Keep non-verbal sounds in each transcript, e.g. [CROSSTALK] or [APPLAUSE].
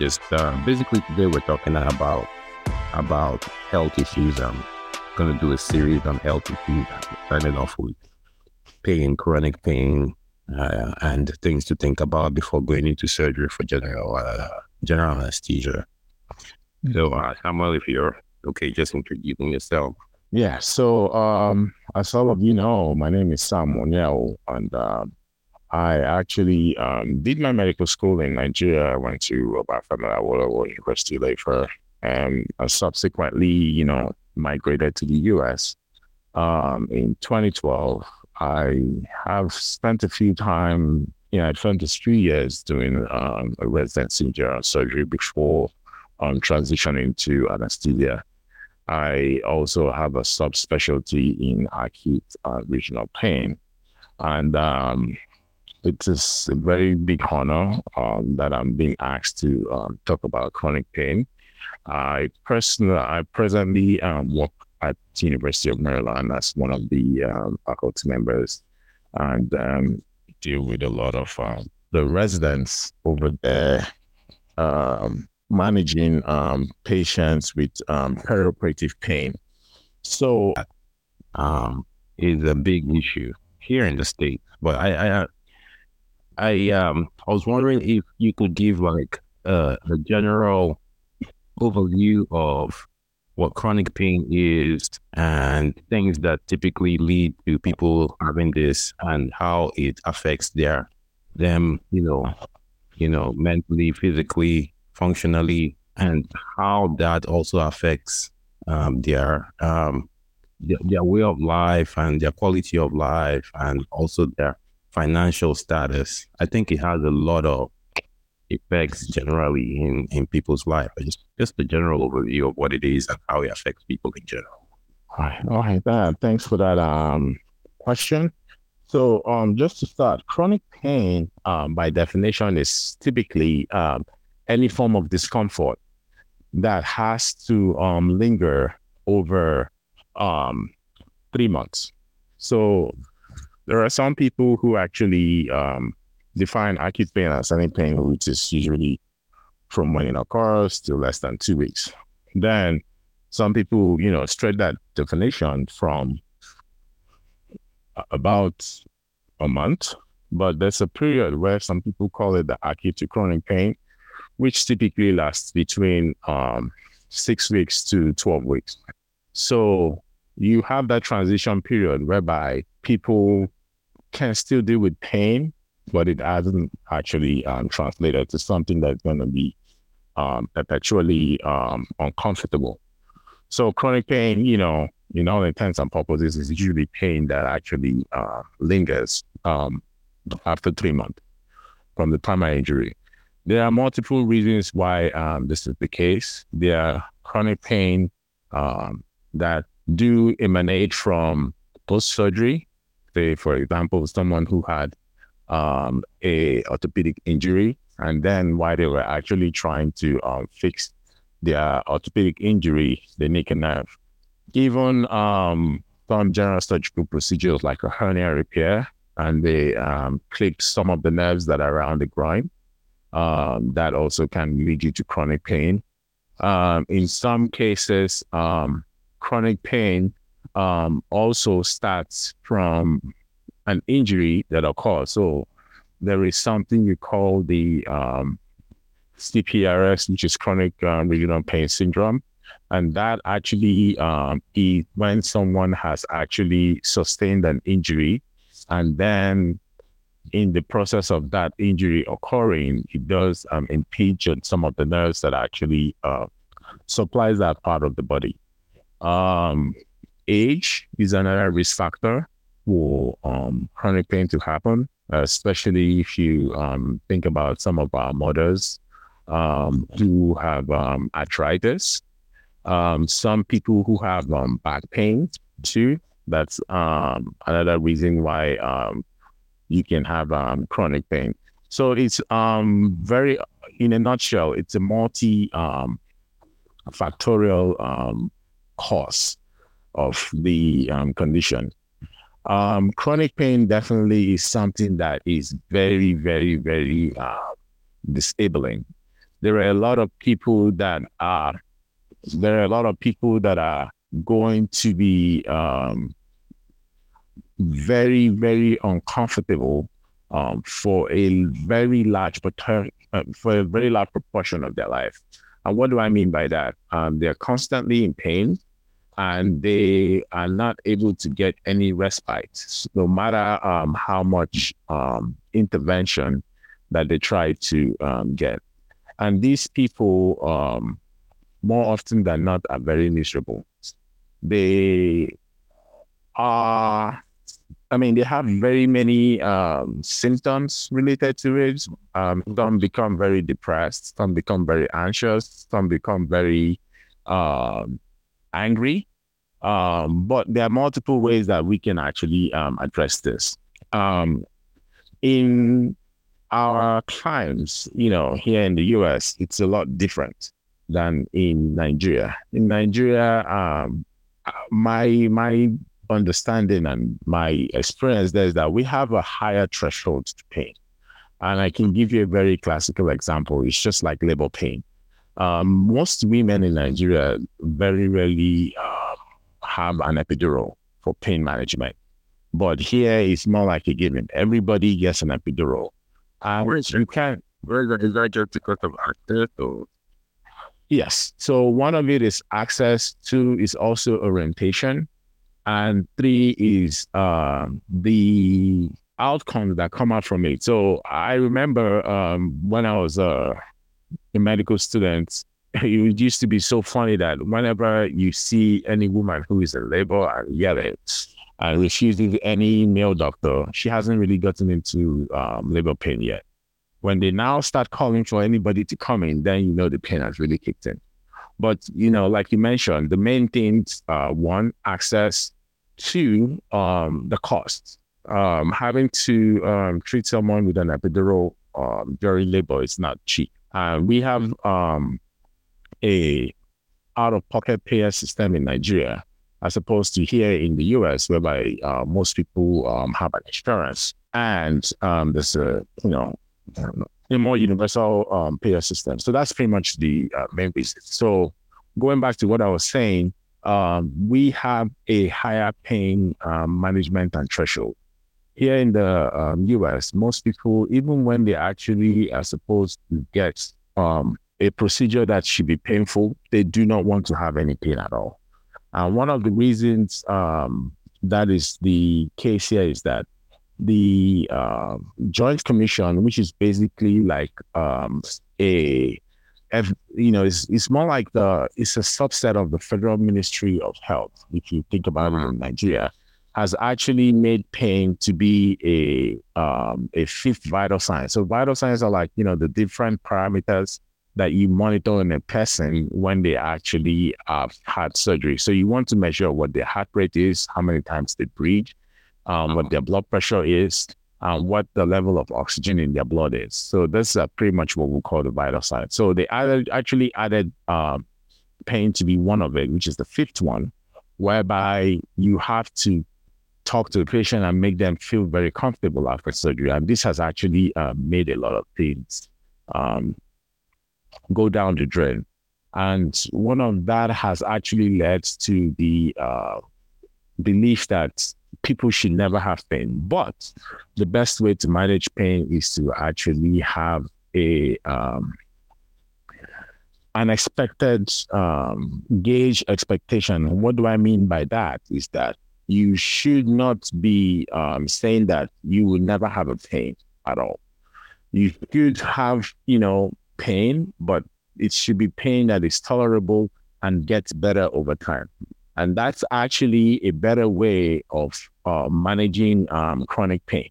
Just uh, basically today we're talking about about health issues. I'm gonna do a series on health issues, starting off with pain, chronic pain, uh, and things to think about before going into surgery for general uh, general anesthesia. So, uh, Samuel, if you're okay, just introducing yourself. Yeah. So, um, as all of you know, my name is Sam Onyewu, and uh, I actually um, did my medical school in Nigeria. I went to Obafemi Awolowo University later, and uh, subsequently, you know, migrated to the US. Um, in 2012, I have spent a few time, you know, I spent three years doing um, a residency in general surgery before um, transitioning to anesthesia. I also have a subspecialty in acute uh, regional pain. And um, it is a very big honor um, that I'm being asked to um, talk about chronic pain. I personally, I presently um, work at the University of Maryland as one of the um, faculty members and um, deal with a lot of uh, the residents over there um, managing um, patients with um, perioperative pain. So, um, a big issue here in the state. But I, I, I, um, I was wondering if you could give like uh, a general overview of what chronic pain is and things that typically lead to people having this and how it affects their them, you know, you know, mentally, physically, functionally, and how that also affects um, their, um, their their way of life and their quality of life and also their financial status. I think it has a lot of effects generally in, in people's life. Just just a general overview of what it is and how it affects people in general. All right. All right. Thanks for that um, question. So um, just to start, chronic pain um, by definition is typically um, any form of discomfort that has to um, linger over um, three months. So there are some people who actually um, define acute pain as any pain which is usually from when it occurs to less than two weeks. Then some people, you know, stretch that definition from about a month, but there's a period where some people call it the acute to chronic pain, which typically lasts between um, six weeks to 12 weeks. So you have that transition period whereby people can still deal with pain, but it hasn't actually um, translated to something that's going to be um, perpetually um, uncomfortable. So chronic pain, you know, in all intents and purposes, is usually pain that actually uh, lingers um, after three months from the primary injury. There are multiple reasons why um, this is the case. There are chronic pain um, that do emanate from post-surgery. Say, for example, someone who had um, a orthopedic injury, and then while they were actually trying to um, fix their orthopedic injury, they nick a nerve. Even um, some general surgical procedures like a hernia repair, and they um, clip some of the nerves that are around the groin. Um, that also can lead you to chronic pain. Um, in some cases, um, chronic pain um, also starts from an injury that occurs. So there is something you call the um, CPRS, which is chronic um, regional pain syndrome. And that actually um, is when someone has actually sustained an injury. And then in the process of that injury occurring, it does um, impinge on some of the nerves that actually uh, supplies that part of the body. Um, age is another risk factor for um, chronic pain to happen, especially if you um, think about some of our mothers um, who have um, arthritis, um, some people who have um, back pain too. That's another reason why you can have chronic pain. So it's very, in a nutshell, it's a multi factorial cause of the condition. Um, chronic pain definitely is something that is very, very, very uh, disabling there are a lot of people that are there are a lot of people that are going to be um, very, very uncomfortable um, for a very large uh, for a very large proportion of their life. And what do I mean by that? Um, they're constantly in pain and they are not able to get any respite, no matter um, how much um, intervention that they try to um, get. And these people, um, more often than not, are very miserable. They are I mean, they have very many um, symptoms related to it. Um, some become very depressed, some become very anxious, some become very angry. Um, but there are multiple ways that we can actually um, address this. Um, in our clients, you know, here in the US, it's a lot different than in Nigeria. In Nigeria, um, my my understanding and my experience there is that we have a higher threshold to pain. And I can give you a very classical example. It's just like labor pain. Um, most women in Nigeria very rarely uh, have an epidural for pain management. But here it's more like a given. Everybody gets an epidural. Uh, where is you can't, where is, that just because of access or? Yes. So one of it is access. Two is also orientation and three is uh, the outcomes that come out from it. So I remember um, when I was uh, a medical student, [LAUGHS] it used to be so funny that whenever you see any woman who is in labor and yell it and refusing any male doctor, she hasn't really gotten into um, labor pain yet. When they now start calling for anybody to come in, then you know the pain has really kicked in. But you know, like you mentioned, the main things: uh, one, access; two, um, the cost. Um, having to um, treat someone with an epidural um, during labor is not cheap. Uh, we have um, a out-of-pocket payer system in Nigeria, as opposed to here in the US, whereby uh, most people um, have an insurance, and um, there's a you know a more universal um, payer system. So that's pretty much the uh, main reason. So going back to what I was saying, um, we have a higher paying um, management and threshold. Here in the um, US, most people, even when they actually are supposed to get um, a procedure that should be painful, they do not want to have any pain at all. And one of the reasons um, that is the case here is that the uh, Joint Commission, which is basically like um, a you know, it's, it's more like the, it's a subset of the Federal Ministry of Health, if you think about it in Nigeria, has actually made pain to be a, um, a fifth vital sign. So vital signs are like, you know, the different parameters that you monitor in a person when they actually have had surgery. So you want to measure what their heart rate is, how many times they breathe, um, what their blood pressure is, and what the level of oxygen in their blood is. So this is pretty much what we call the vital signs. So they added, actually added um, pain to be one of it, which is the fifth one, whereby you have to talk to the patient and make them feel very comfortable after surgery. And this has actually uh, made a lot of things um, go down the drain. And one of that has actually led to the uh, belief that people should never have pain. But the best way to manage pain is to actually have a um, unexpected um, gauge expectation. What do I mean by that? Is that you should not be um, saying that you will never have a pain at all. You should have, you know, pain, but it should be pain that is tolerable and gets better over time. And that's actually a better way of uh, managing um, chronic pain.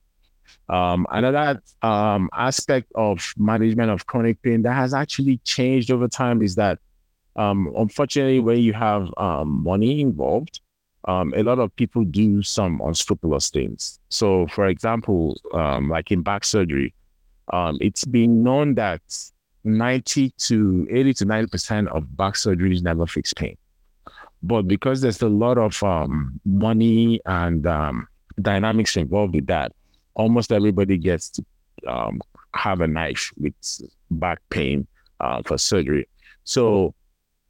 Um, another um, aspect of management of chronic pain that has actually changed over time is that, um, unfortunately, when you have um, money involved, um, a lot of people do some unscrupulous things. So, for example, like in back surgery, it's been known that 90 to 80 to 90% of back surgeries never fix pain. But because there's a lot of um, money and um, dynamics involved with that, almost everybody gets to um, have a knife with back pain uh, for surgery. So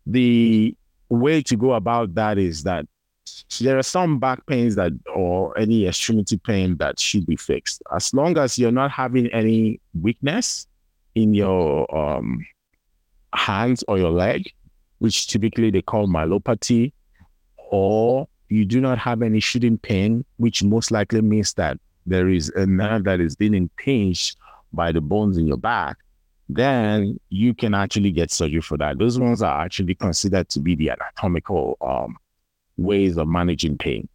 the way to go about that is that there are some back pains that or any extremity pain that should be fixed. As long as you're not having any weakness in your um, hands or your leg, which typically they call myelopathy, or you do not have any shooting pain, which most likely means that there is a nerve that is being impinged by the bones in your back, then you can actually get surgery for that. Those ones are actually considered to be the anatomical um, ways of managing pain.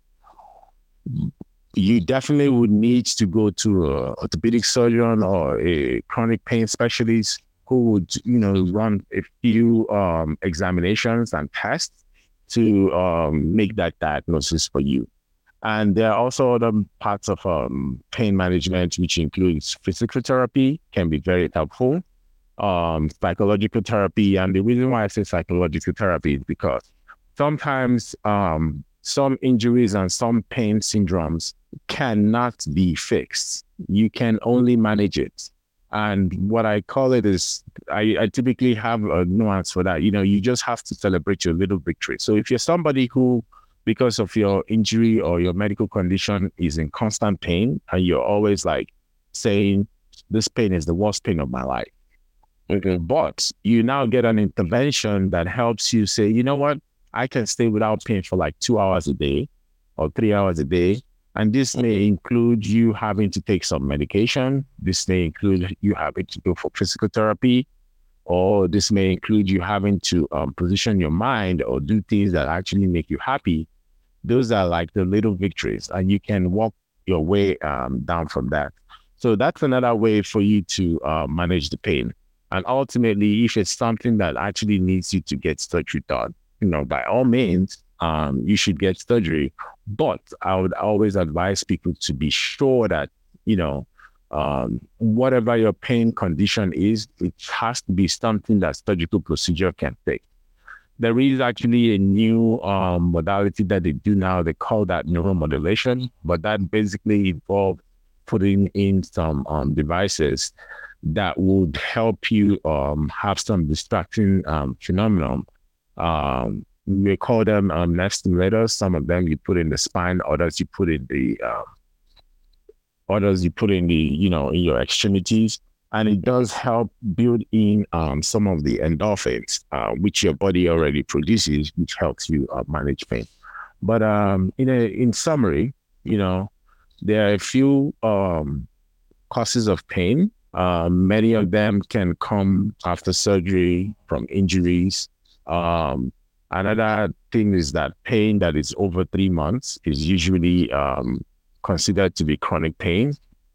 You definitely would need to go to a orthopedic surgeon or a chronic pain specialist who would, you know, run a few um, examinations and tests to um, make that diagnosis for you. And there are also other parts of um, pain management, which includes physical therapy, can be very helpful, um, psychological therapy. And the reason why I say psychological therapy is because sometimes um, some injuries and some pain syndromes cannot be fixed. You can only manage it. And what I call it is, I, I, typically have a nuance for that. You know, you just have to celebrate your little victory. So if you're somebody who, because of your injury or your medical condition, is in constant pain, and you're always like saying, this pain is the worst pain of my life. Okay. But you now get an intervention that helps you say, you know what? I can stay without pain for like two hours a day or three hours a day and this may include you having to take some medication. This may include you having to go for physical therapy, or this may include you having to um, position your mind or do things that actually make you happy. Those are like the little victories, and you can walk your way um, down from that. So that's another way for you to uh, manage the pain. And ultimately, if it's something that actually needs you to get surgery done, you know, by all means, um, you should get surgery. But I would always advise people to be sure that, you know, um, whatever your pain condition is, it has to be something that surgical procedure can fix. There is actually a new um, modality that they do now. They call that neuromodulation, but that basically involves putting in some um, devices that would help you um, have some distracting um, phenomenon um, we call them um, nest stimulators. Some of them you put in the spine, others you put in the um, others you put in the you know in your extremities, and it does help build in um, some of the endorphins, uh, which your body already produces, which helps you uh, manage pain. But um, in a in summary, you know, there are a few um, causes of pain. Uh, many of them can come after surgery from injuries. Um, Another thing is that pain that is over three months is usually um, considered to be chronic pain.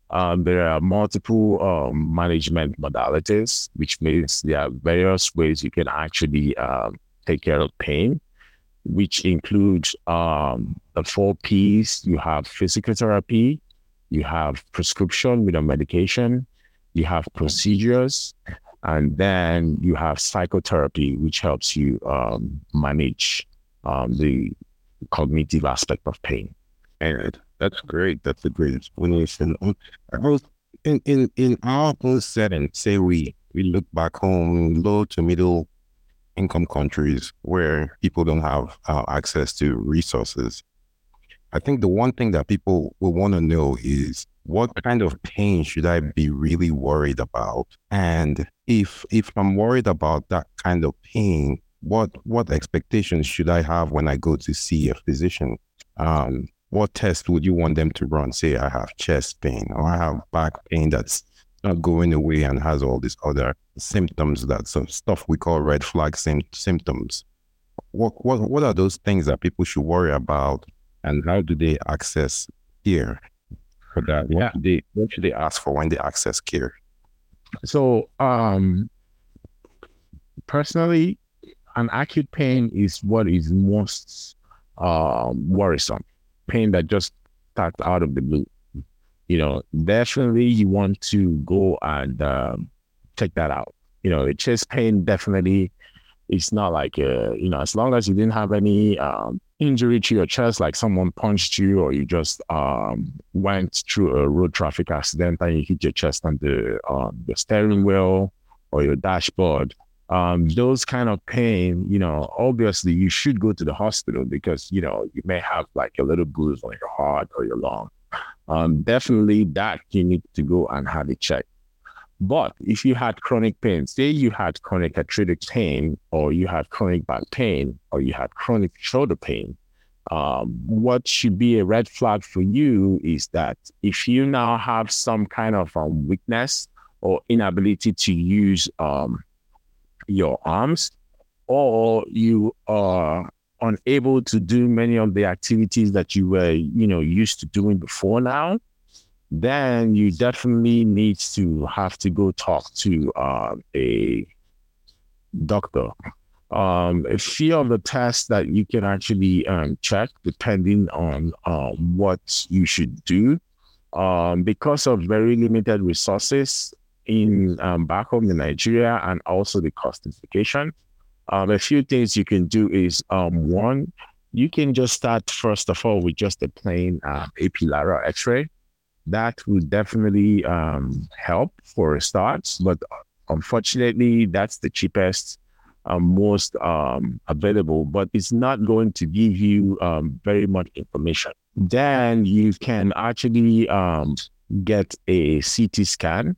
Um, there are multiple um, management modalities, which means there are various ways you can actually um, take care of pain, which include um, the four P's. You have physical therapy, you have prescription with a medication, you have procedures, and then you have psychotherapy, which helps you um, manage um, the cognitive aspect of pain. And that's great. That's a great explanation. Um, in, in, in our own setting, say we, we look back home, low to middle income countries where people don't have uh, access to resources. I think the one thing that people will want to know is what kind of pain should I be really worried about? And if if I'm worried about that kind of pain, what what expectations should I have when I go to see a physician? Um, what test would you want them to run? Say I have chest pain or I have back pain that's not going away and has all these other symptoms that some stuff we call red flag sim- symptoms. What, what what are those things that people should worry about and how do they access care? for that? What yeah. Should they, what should they ask for when they access care? So, um, personally, an acute pain is what is most um, worrisome. Pain that just starts out of the blue. You know, definitely you want to go and um, check that out. You know, chest pain definitely it's not like uh, you know as long as you didn't have any um, injury to your chest, like someone punched you or you just um, went through a road traffic accident and you hit your chest on the uh, the steering wheel or your dashboard, um, those kind of pain, you know, obviously you should go to the hospital because, you know, you may have like a little bruise on your heart or your lung. Um, definitely that you need to go and have it checked. But if you had chronic pain, say you had chronic arthritic pain, or you had chronic back pain, or you had chronic shoulder pain, um, what should be a red flag for you is that if you now have some kind of um, weakness or inability to use um, your arms, or you are unable to do many of the activities that you were, you know, used to doing before now, then you definitely need to have to go talk to uh, a doctor. Um, a few of the tests that you can actually um, check depending on um, what you should do. Um, because of very limited resources, in back home in Nigeria and also the cost implication. Um, a few things you can do is one, you can just start first of all with just a plain uh, AP lateral X-ray. That would definitely um, help for a start, but unfortunately, that's the cheapest, um, most um, available. But it's not going to give you um, very much information. Then you can actually um, get a CT scan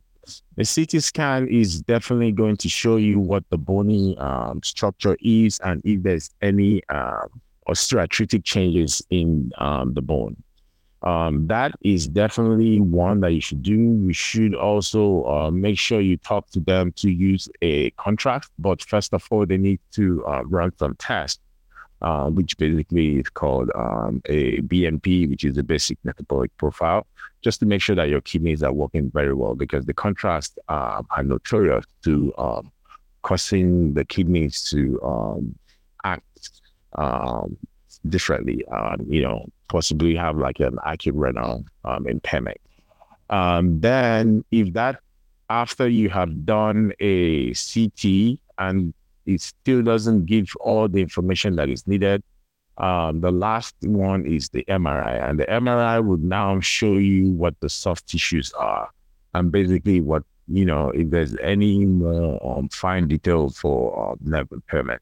a CT scan is definitely going to show you what the bony um, structure is and if there's any osteoarthritic changes in the bone. Um, that is definitely one that you should do. You should also uh, make sure you talk to them to use a contrast, but first of all, they need to uh, run some tests uh, which basically is called um, a BMP, which is the basic metabolic profile, just to make sure that your kidneys are working very well because the contrast um, are notorious to um, causing the kidneys to um, act um, differently, you know, possibly have like an acute renal um, impairment. then, if that after you have done a CT and it still doesn't give all the information that is needed. Um, the last one is the MRI, and the MRI would now show you what the soft tissues are, and basically what you know if there's any more um, fine detail for uh, nerve impairment.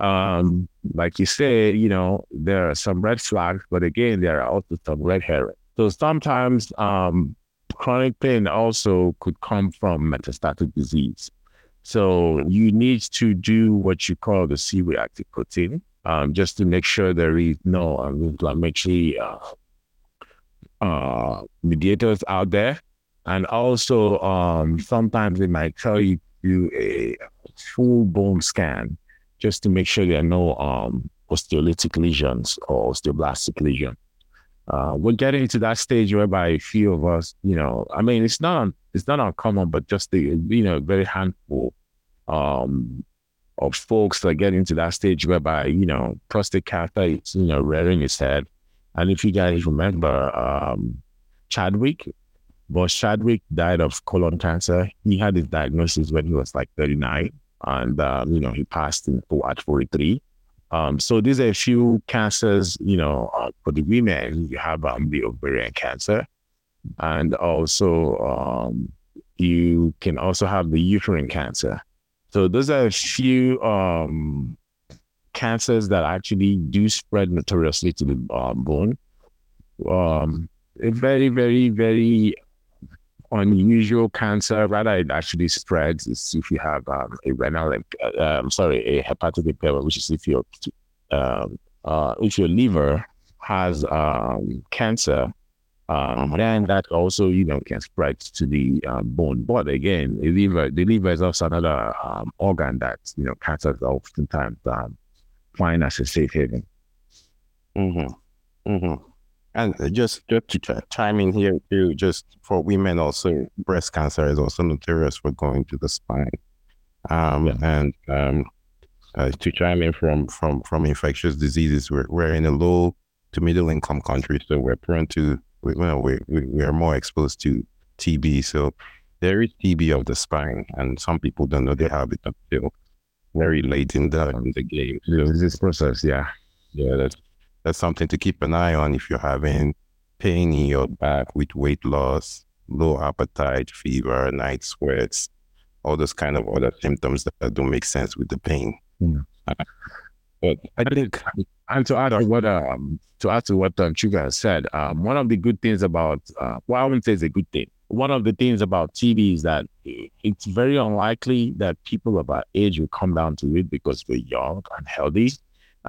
Um, like you said, you know there are some red flags, but again there are also some red herrings. So sometimes um, chronic pain also could come from metastatic disease. So you need to do what you call the C-reactive protein, um, just to make sure there is no inflammatory uh, uh, mediators out there. And also, um, sometimes they might tell you to do a full bone scan just to make sure there are no um, osteolytic lesions or osteoblastic lesions. Uh, we're getting to that stage whereby a few of us, you know, I mean, it's not it's not uncommon, but just the you know very handful um, of folks that get into that stage whereby, you know, prostate cancer is, you know, rearing its head. And if you guys remember, um, Chadwick, Boss Chadwick died of colon cancer. He had his diagnosis when he was like 39 and, um, you know, he passed in, at 43. Um, so these are a few cancers, you know, uh, for the women, you have um, the ovarian cancer and also um, you can also have the uterine cancer. So those are a few um, cancers that actually do spread notoriously to the uh, bone. Um, a very, very, very unusual cancer. Rather, it actually spreads is if you have um, a renal, uh, um, sorry, a hepatic impairment, which is if your um, uh, if your liver has um, cancer, um, then that also, you know, can spread to the um, bone. But again, the liver, the liver is also another um, organ that, you know, cancers oftentimes um, find as a safe haven. Mm-hmm. Mm-hmm. And just, just to chime in here too, just for women also, breast cancer is also notorious for going to the spine. Um, yeah. And um, uh, to chime in from from from infectious diseases, we're, we're in a low to middle income country, so we're prone to we, well, we, we, we are more exposed to TB. So there is TB of the spine, and some people don't know they have it until very late in the in the game. So this process, yeah, yeah, that's that's something to keep an eye on if you're having pain in your back with weight loss, low appetite, fever, night sweats, all those kind of other symptoms that don't make sense with the pain. Yeah. But I think, and to add to what um, to add to what um, Chuka has said, um, one of the good things about uh, well, I wouldn't say it's a good thing. One of the things about TB is that it's very unlikely that people of our age will come down to it because we're young and healthy,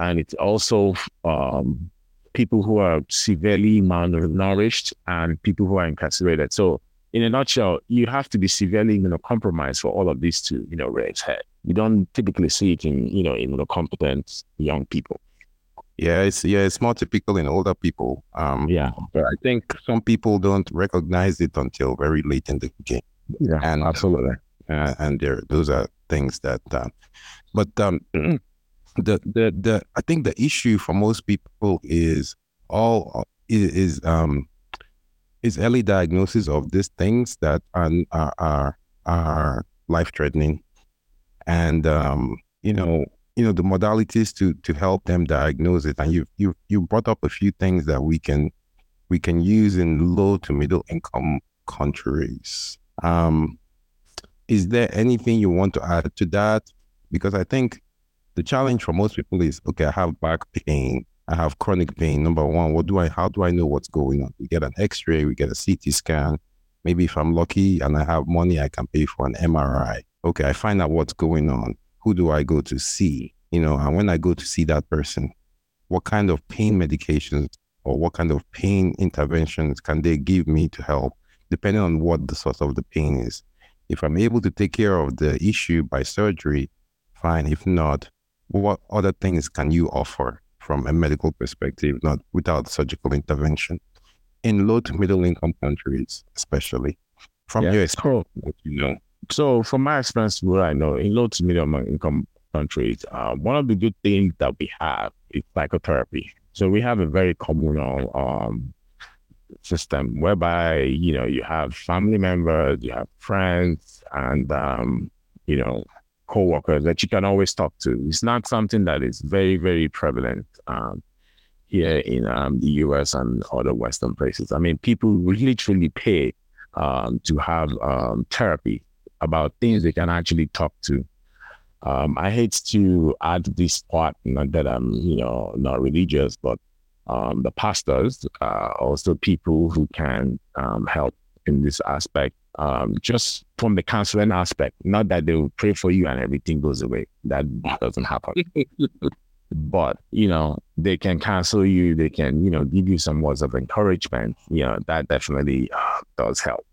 and it's also um, people who are severely malnourished and people who are incarcerated. So, in a nutshell, you have to be severely immunocompromised for all of these to, you know, raise head. You don't typically see it in, you know, immunocompetent young people. Yeah, it's yeah, it's more typical in older people. Um, yeah, but I think some people don't recognize it until very late in the game. Yeah, and absolutely. Uh, and there, those are things that. Uh, but um, the the the I think the issue for most people is all is, is um is early diagnosis of these things that are are are life threatening, and um you know you know the modalities to to help them diagnose it. And you you you brought up a few things that we can we can use in low to middle income countries. Um, is there anything you want to add to that? Because I think the challenge for most people is okay, I have back pain, I have chronic pain. Number one, what do I how do I know what's going on? We get an x-ray, we get a CT scan. Maybe if I'm lucky and I have money, I can pay for an MRI. Okay, I find out what's going on. Who do I go to see? You know, and when I go to see that person, what kind of pain medications or what kind of pain interventions can they give me to help, depending on what the source of the pain is. If I'm able to take care of the issue by surgery, fine. If not, what other things can you offer from a medical perspective, not without surgical intervention in low to middle income countries, especially from yeah. your experience, so, you know? So, from my experience, what I know in low to middle income countries, uh, one of the good things that we have is psychotherapy. So, we have a very communal um, system whereby you know you have family members, you have friends, and um, you know coworkers that you can always talk to. It's not something that is very, very prevalent um, here in um, the US and other Western places. I mean, people literally pay um, to have um, therapy about things they can actually talk to. Um, I hate to add this part, not that I'm, you know, not religious, but um, the pastors are also people who can help in this aspect um, just from the counseling aspect. Not that they will pray for you and everything goes away. That doesn't happen. [LAUGHS] but you know, they can counsel you. They can you know give you some words of encouragement. You know that definitely uh, does help.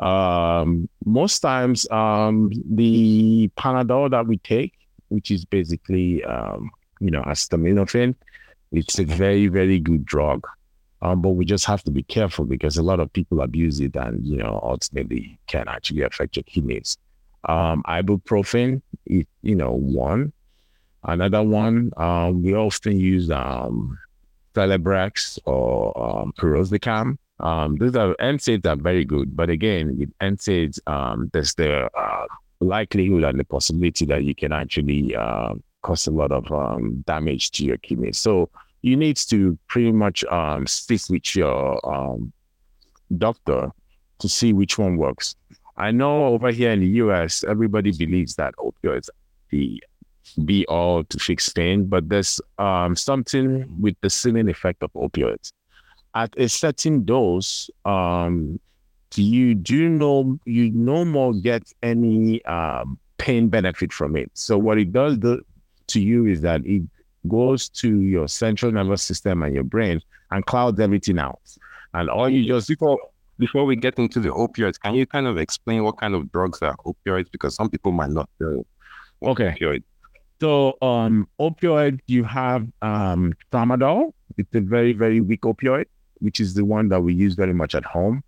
Um, most times, um, the Panadol that we take, which is basically um, you know acetaminophen, it's a very very good drug. Um, but we just have to be careful because a lot of people abuse it and, you know, ultimately can actually affect your kidneys. Um, ibuprofen is, you know, one. Another one, um, we often use um, Celebrex or um, Piroxicam. Um, are NSAIDs are very good, but again, with NSAIDs, um, there's the uh, likelihood and the possibility that you can actually uh, cause a lot of um, damage to your kidneys. So you need to pretty much um, stick with your um, doctor to see which one works. I know over here in the US, everybody believes that opioids the be all to fix pain, but there's um, something with the ceiling effect of opioids. At a certain dose, um, you do know you no more get any um, pain benefit from it? So what it does do, to you is that it goes to your central nervous system and your brain and clouds everything out. And all you just before before we get into the opioids, can you kind of explain what kind of drugs are opioids? Because some people might not know. Okay. Opioid. So um opioid, you have um tramadol. It's a very, very weak opioid, which is the one that we use very much at home.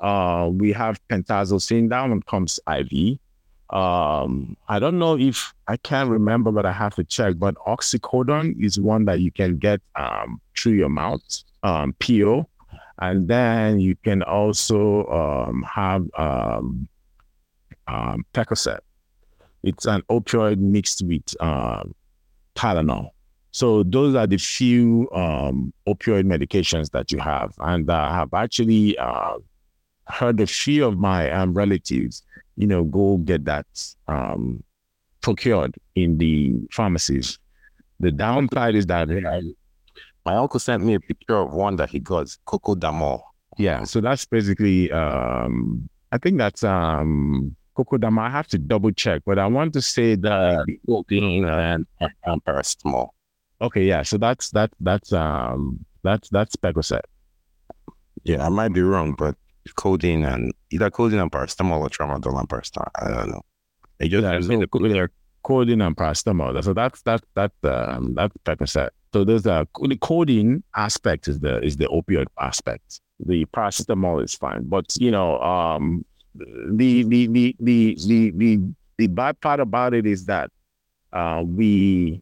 Uh, we have pentazocine, that one comes IV. Um, I don't know if I can't remember, but I have to check. But oxycodone is one that you can get um, through your mouth, um, PO, and then you can also um, have um, um, Percocet. It's an opioid mixed with uh, Tylenol. So those are the few um, opioid medications that you have, and uh, have actually uh, heard a few of my um, relatives, you know, go get that um, procured in the pharmacies. The downside is that my uncle sent me a picture of one that he got, Co-Codamol. Yeah, so that's basically um, I think that's um Co-Codamol. I have to double check, but I want to say that and, and paracetamol. Okay, yeah. So that's that that's um that's that's Percocet. Yeah, I might be wrong, but codeine and either codeine and paracetamol or tramadol and paracetamol. I don't know. They just yeah, so the codeine and paracetamol. So that's that that um that's Percocet. So there's a the codeine aspect is the is the opioid aspect. The paracetamol is fine, but you know um the the the the the the, the bad part about it is that uh, we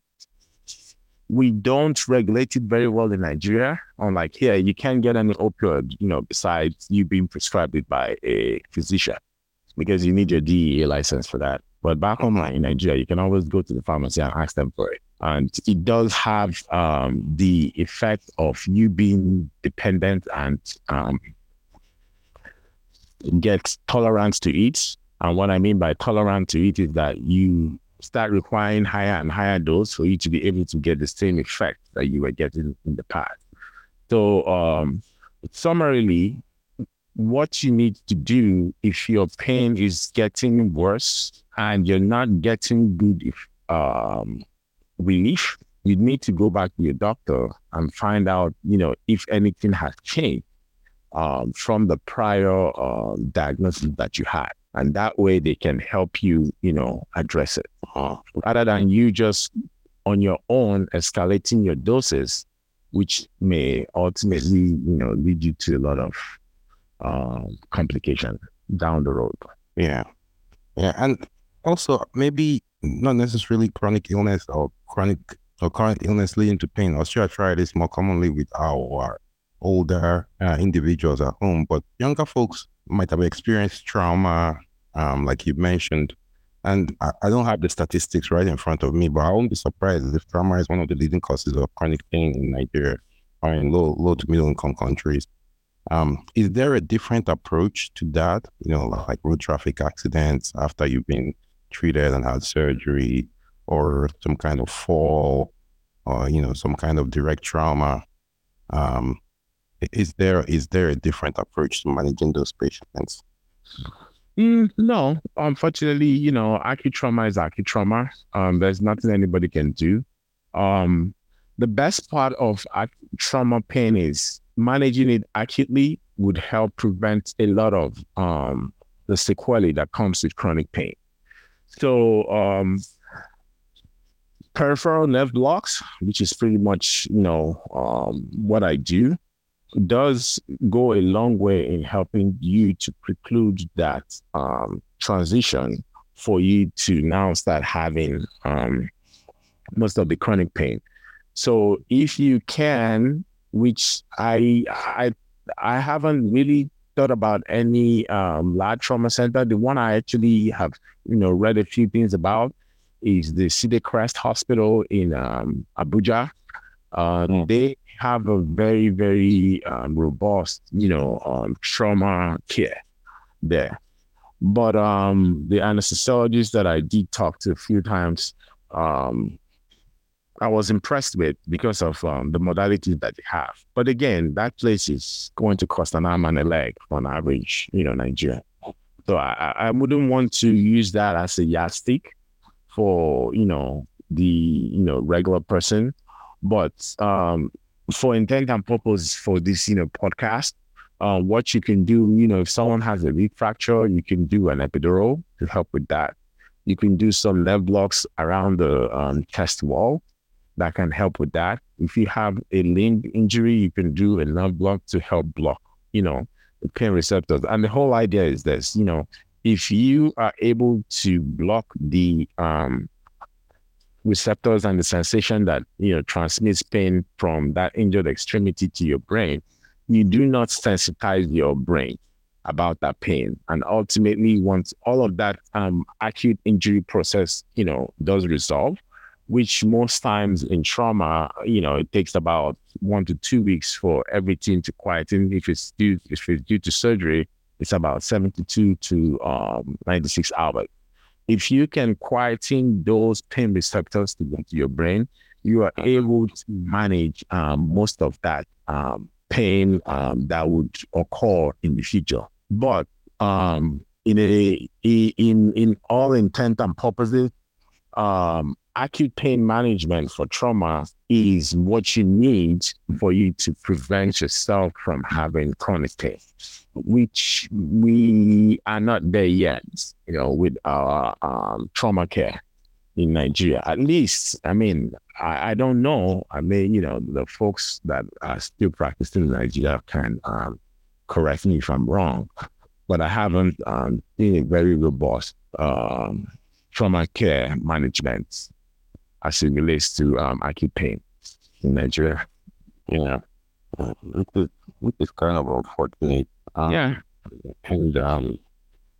we don't regulate it very well in Nigeria. Unlike here, you can't get any opioid, you know, besides you being prescribed it by a physician because you need your DEA license for that. But back home like in Nigeria, you can always go to the pharmacy and ask them for it. And it does have um, the effect of you being dependent and um, get tolerance to it. And what I mean by tolerant to it is that you start requiring higher and higher dose for you to be able to get the same effect that you were getting in the past. So, um, summarily, what you need to do if your pain is getting worse and you're not getting good um, relief, you need to go back to your doctor and find out, you know, if anything has changed um, from the prior uh, diagnosis that you had and that way they can help you, you know, address it. Uh, rather than you just on your own escalating your doses, which may ultimately, you know, lead you to a lot of um, complication down the road. Yeah, yeah, and also maybe not necessarily chronic illness or chronic or current illness leading to pain. Osteoarthritis more commonly with our older uh, individuals at home, but younger folks might have experienced trauma, um, like you mentioned. And I, I, don't have the statistics right in front of me, but I won't be surprised if trauma is one of the leading causes of chronic pain in Nigeria or in low, low to middle income countries. Um, is there a different approach to that? You know, like road traffic accidents after you've been treated and had surgery, or some kind of fall, or you know, some kind of direct trauma. Um, is there is there a different approach to managing those patients? Mm, no, unfortunately, you know, acute trauma is acute trauma. Um, there's nothing anybody can do. Um, the best part of trauma pain is managing it acutely would help prevent a lot of um, the sequelae that comes with chronic pain. So, um, peripheral nerve blocks, which is pretty much you know um, what I do, does go a long way in helping you to preclude that um, transition for you to now start having um, most of the chronic pain. So if you can, which I I I haven't really thought about any um, large trauma center. The one I actually have you know read a few things about is the Cedar Crest Hospital in um, Abuja. Uh, mm. They have a very, very um, robust, you know, um, trauma care there. But um, the anesthesiologist that I did talk to a few times, um, I was impressed with because of um, the modalities that they have. But again, that place is going to cost an arm and a leg on average, you know, Nigeria. So I, I wouldn't want to use that as a yardstick for, you know, the, you know, regular person. But um, for intent and purpose for this, you know, podcast, uh, what you can do, you know, if someone has a rib fracture, you can do an epidural to help with that. You can do some nerve blocks around the um, chest wall that can help with that. If you have a limb injury, you can do a nerve block to help block, you know, the pain receptors. And the whole idea is this, you know, if you are able to block the um, receptors and the sensation that you know transmits pain from that injured extremity to your brain, you do not sensitize your brain about that pain. And ultimately, once all of that um, acute injury process, you know, does resolve, which most times in trauma, you know, it takes about one to two weeks for everything to quieten. If it's due, if it's due to surgery, it's about 72 to um, 96 hours. If you can quieten those pain receptors to go to your brain, you are able to manage um, most of that um, pain um, that would occur in the future. But um, in a in in all intent and purposes, um, acute pain management for trauma is what you need for you to prevent yourself from having chronic pain, which we are not there yet, you know, with our um, trauma care in Nigeria. At least, I mean, I, I, don't know. I mean, you know, the folks that are still practicing in Nigeria can um, correct me if I'm wrong, but I haven't um, seen a very robust um, trauma care management as it relates to um, acute pain in Nigeria. Yeah, which is, which is kind of unfortunate. Um, yeah, and um,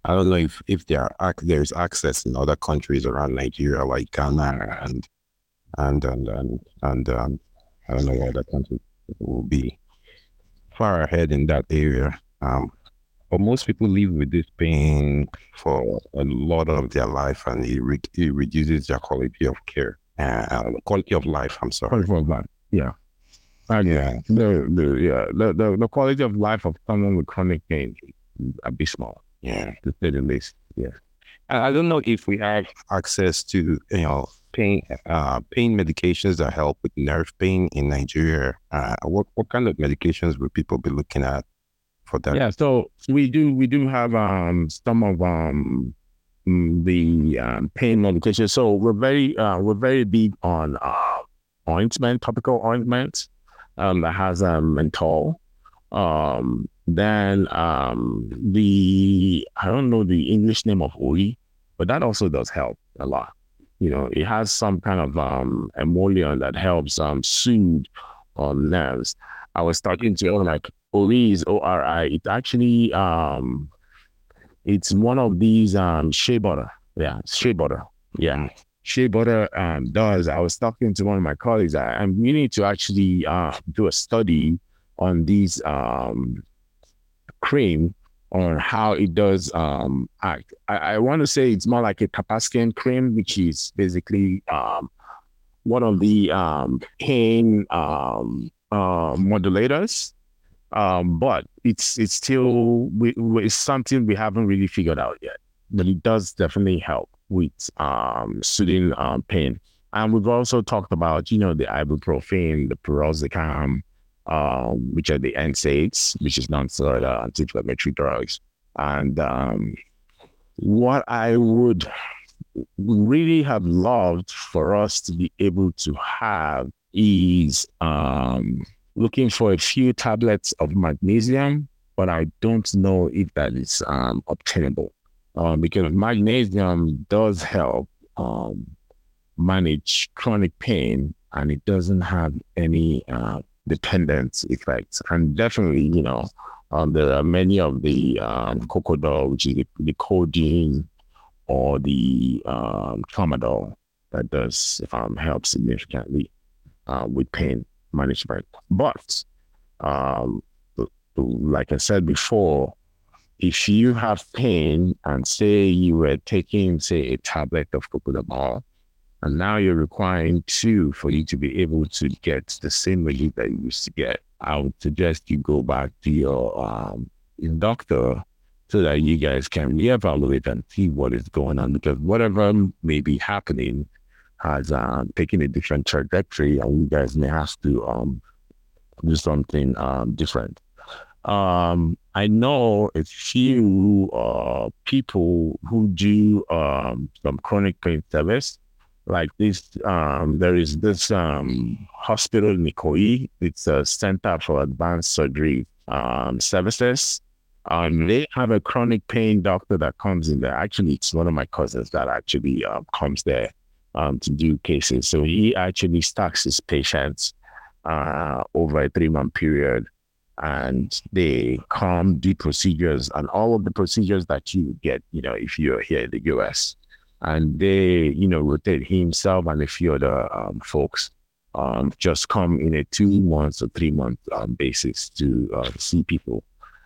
I don't know if if there are there's access in other countries around Nigeria like Ghana and and and and, and um, I don't know what other countries will be far ahead in that area. Um, but most people live with this pain for a lot of their life, and it, re- it reduces their quality of care uh, quality of life. I'm sorry. Quality of life. Yeah. Yeah. The, the, yeah. The, the, the quality of life of someone with chronic pain is abysmal. Yeah. To say the least. Yeah. I don't know if we have access to, you know, pain uh, pain medications that help with nerve pain in Nigeria. Uh, what what kind of medications would people be looking at for that? Yeah, so we do we do have um some of um the um, pain medication. So we're very uh, we're very big on uh, ointment, topical ointment um, that has a um, menthol. Um, then um, the I don't know the English name of Ori, but that also does help a lot. You know, it has some kind of um, emollient that helps um, soothe on nerves. I was talking to like Ori is O R I. It actually um, it's one of these um shea butter. Yeah, shea butter. Yeah. Shea butter um, does. I was talking to one of my colleagues. I, I'm meaning to actually uh, do a study on these um, cream on how it does um, act. I, I want to say it's more like a capsaicin cream, which is basically um, one of the um, pain um, uh, modulators um, but it's it's still we, it's something we haven't really figured out yet. But it does definitely help with um, soothing um, pain. And we've also talked about, you know, the ibuprofen, the piroxicam, um, which are the NSAIDs, which is non-steroidal anti-inflammatory drugs. And um, what I would really have loved for us to be able to have is um, looking for a few tablets of magnesium, but I don't know if that is um, obtainable um, because magnesium does help um, manage chronic pain and it doesn't have any uh, dependence effects. And definitely, you know, um, there are many of the um, Cocodol, which is the, the codeine or the um, tramadol that does um, help significantly uh, with pain management. But um, like I said before, if you have pain and say you were taking, say, a tablet of cocodamol, and now you're requiring two for you to be able to get the same relief that you used to get, I would suggest you go back to your um, doctor so that you guys can reevaluate and see what is going on because whatever may be happening has uh, taken a different trajectory, and you guys may have to um, do something um, different. Um, I know a few uh, people who do um, some chronic pain service. Like this, um, there is this um, hospital in Ikoyi. It's a center for advanced surgery um, services. Um, they have a chronic pain doctor that comes in there. Actually, it's one of my cousins that actually uh, comes there um, to do cases. So he actually stacks his patients uh, over a three month period and they come do procedures and all of the procedures that you get, you know, if you're here in the US. And they, you know, rotate himself and a few other um, folks um, just come in a two months or three month um, basis to uh, see people.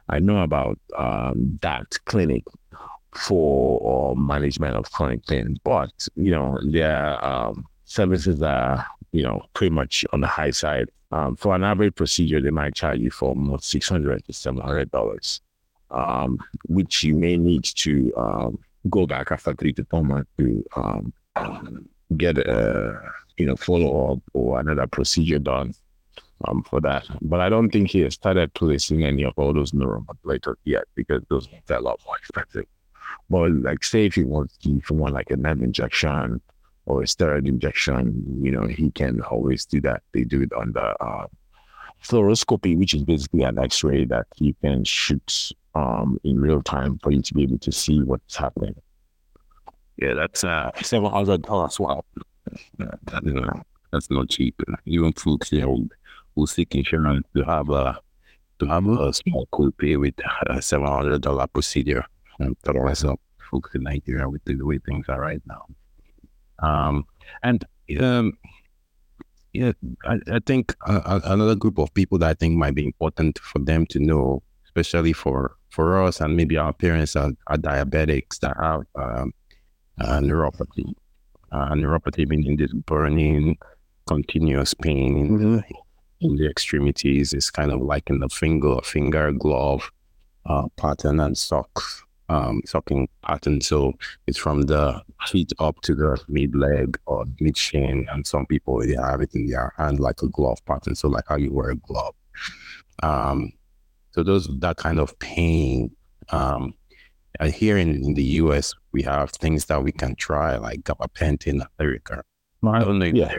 I know about um, that clinic for management of chronic pain, but you know their um, services are you know pretty much on the high side. Um, for an average procedure, they might charge you for almost six hundred to seven hundred dollars, um, which you may need to um, go back after three to four months to um, get a you know follow up or another procedure done um, for that. But I don't think he has started placing any of all those neuromodulators yet because those are a lot more expensive. But like say if you want if you want like a nerve injection or a steroid injection, you know, he can always do that. They do it on the uh, fluoroscopy, which is basically an X-ray that you can shoot um, in real time for you to be able to see what's happening. Yeah, that's uh, several hundred dollars. Wow, that's, uh, that's not cheap. Even folks here who, who seek insurance to have a to have a small copay with a seven hundred dollar procedure. And thought myself, folks in Nigeria with the way things are right now. Um, and um, yeah, I, I think uh, another group of people that I think might be important for them to know, especially for for us and maybe our parents are, are diabetics that have um, uh, neuropathy. Uh, neuropathy meaning this burning, continuous pain in the, in the extremities. It's kind of like in the finger, finger glove uh, pattern and socks um, stocking pattern. So it's from the feet up to the mid leg or mid shin. And some people they have it in their hand like a glove pattern. So like how you wear a glove. Um, so those that kind of pain. Um, here in, in the US, we have things that we can try like gabapentin, Lyrica. I don't know if, yeah.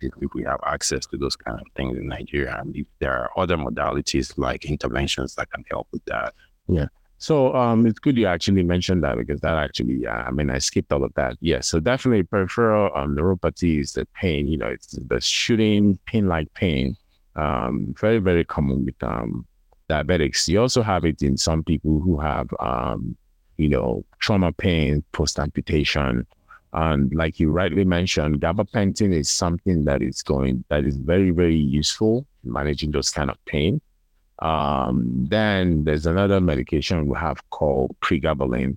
if we have access to those kind of things in Nigeria, and if there are other modalities like interventions that can help with that. Yeah. So um, it's good you actually mentioned that because that actually, uh, I mean, I skipped all of that. Yeah, so definitely peripheral um, neuropathy is the pain. You know, it's the shooting pain-like pain. Um, very very common with um, diabetics. You also have it in some people who have, um, you know, trauma pain post amputation. And like you rightly mentioned, gabapentin is something that is going that is very very useful in managing those kind of pain. Um, then there's another medication we have called pregabalin,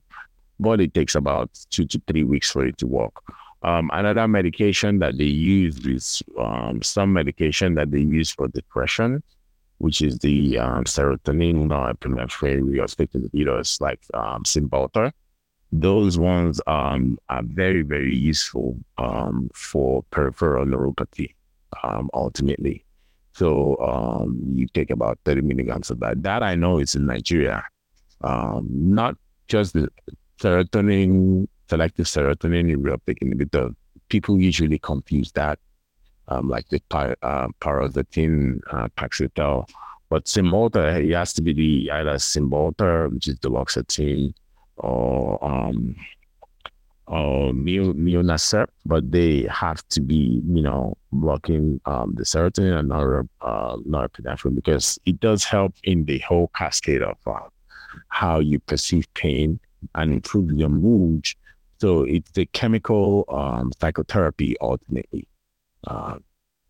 but it takes about two to three weeks for it to work. Um, another medication that they use is um, some medication that they use for depression, which is the um, serotonin norepinephrine reuptake inhibitors like um, Cymbalta. Those ones um, are very, very useful um, for peripheral neuropathy um, ultimately. So um, you take about 30 milligrams of that. That I know is in Nigeria. Um, not just the serotonin, selective serotonin reuptake inhibitor. People usually confuse that, um, like the uh, paroxetine, uh, Paxil. But Cymbalta, it has to be the either Cymbalta, which is duloxetine, or um, or Mio, but they have to be, you know, blocking um, the serotonin and nor, uh, norepinephrine because it does help in the whole cascade of uh, how you perceive pain and improve your mood. So it's the chemical um, psychotherapy ultimately. Uh,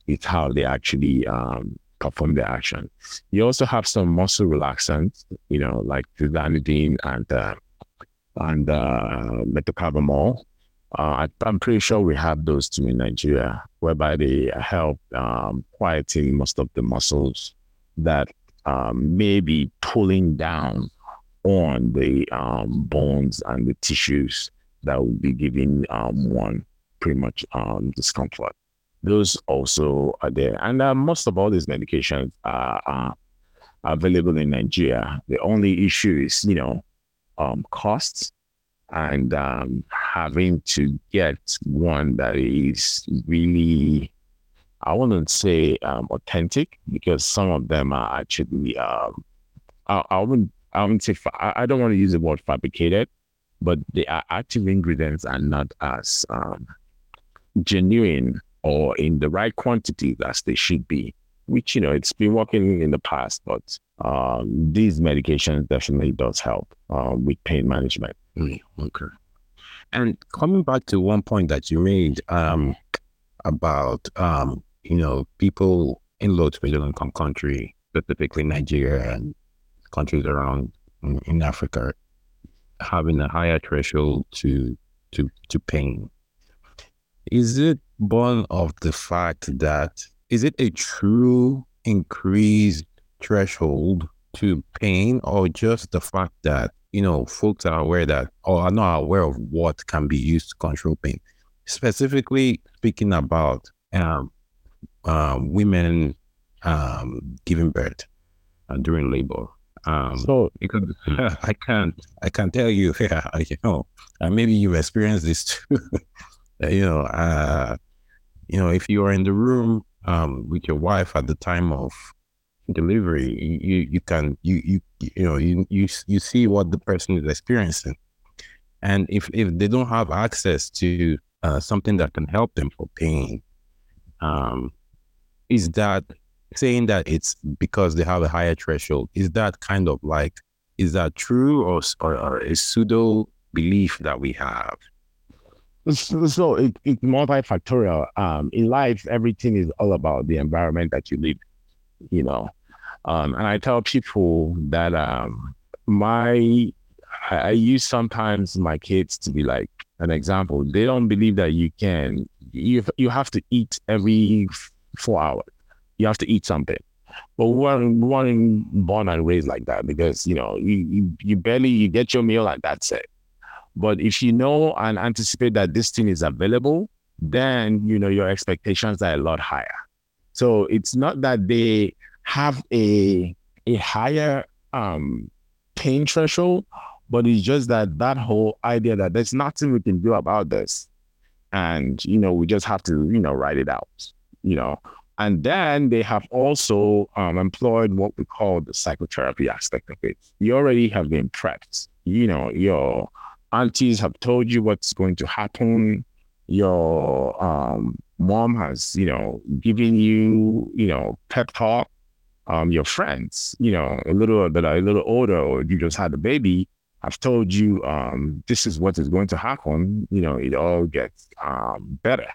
it's how they actually um, perform the action. You also have some muscle relaxants, you know, like tizanidine and uh, and uh, metoprolol. Uh, I'm pretty sure we have those two in Nigeria, whereby they help um, quieting most of the muscles that um, may be pulling down on the um, bones and the tissues that will be giving um, one pretty much um, discomfort. Those also are there. And uh, most of all these medications are, are available in Nigeria. The only issue is, you know, um, costs and um, having to get one that is really, I wouldn't say um, authentic because some of them are actually, um, I, I wouldn't, I wouldn't say, I don't want to use the word fabricated, but the active ingredients are not as um, genuine or in the right quantity as they should be which you know it's been working in the past, but um, these medications definitely does help um, with pain management. Mm, okay. And coming back to one point that you made um, about um, you know people in low to middle income country, specifically Nigeria and countries around in, in Africa having a higher threshold to to to pain. Is it born of the fact that is it a true increased threshold to pain or just the fact that you know folks are aware that or are not aware of what can be used to control pain specifically speaking about um, um, women um, giving birth uh, during labor um, so because [LAUGHS] I can't, I can tell you, yeah, [LAUGHS] you know, uh, maybe you've experienced this too. [LAUGHS] you know, uh, you know, if you are in the room um, with your wife at the time of delivery, you you can you you you know you you you see what the person is experiencing, and if if they don't have access to uh, something that can help them for pain, um, is that saying that it's because they have a higher threshold? Is that kind of like is that true or or, or a pseudo belief that we have? So it, it's multifactorial. Um, in life, everything is all about the environment that you live. You know, um, and I tell people that um, my I, I use sometimes my kids to be like an example. They don't believe that you can. You you have to eat every four hours. You have to eat something. But we weren't, we weren't born and raised like that because you know you, you you barely you get your meal and that's it. But if you know and anticipate that this thing is available, then you know your expectations are a lot higher. So it's not that they have a a higher um pain threshold, but it's just that that whole idea that there's nothing we can do about this, and you know we just have to you know write it out, you know. And then they have also um, employed what we call the psychotherapy aspect of it. You already have been prepped. You know, your aunties have told you what's going to happen. Your um, mom has, you know, given you, you know, pep talk. Um, your friends, you know, a little that are a little older, or you just had a baby, have told you um, this is what is going to happen. You know, it all gets um, better.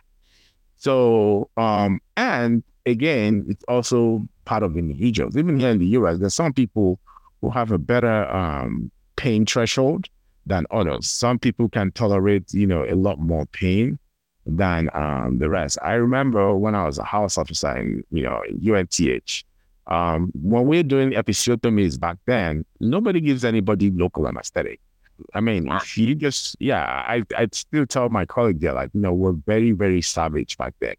So, um, and again, it's also part of individuals. Even here in the US, there's some people who have a better um, pain threshold than others. Some people can tolerate, you know, a lot more pain than um, the rest. I remember when I was a house officer in, you know, UNTH, um, when we are doing episiotomies back then, nobody gives anybody local anesthetic. I mean, if you just, yeah, I, I still tell my colleague there, like, you know, we're very, very savage back then.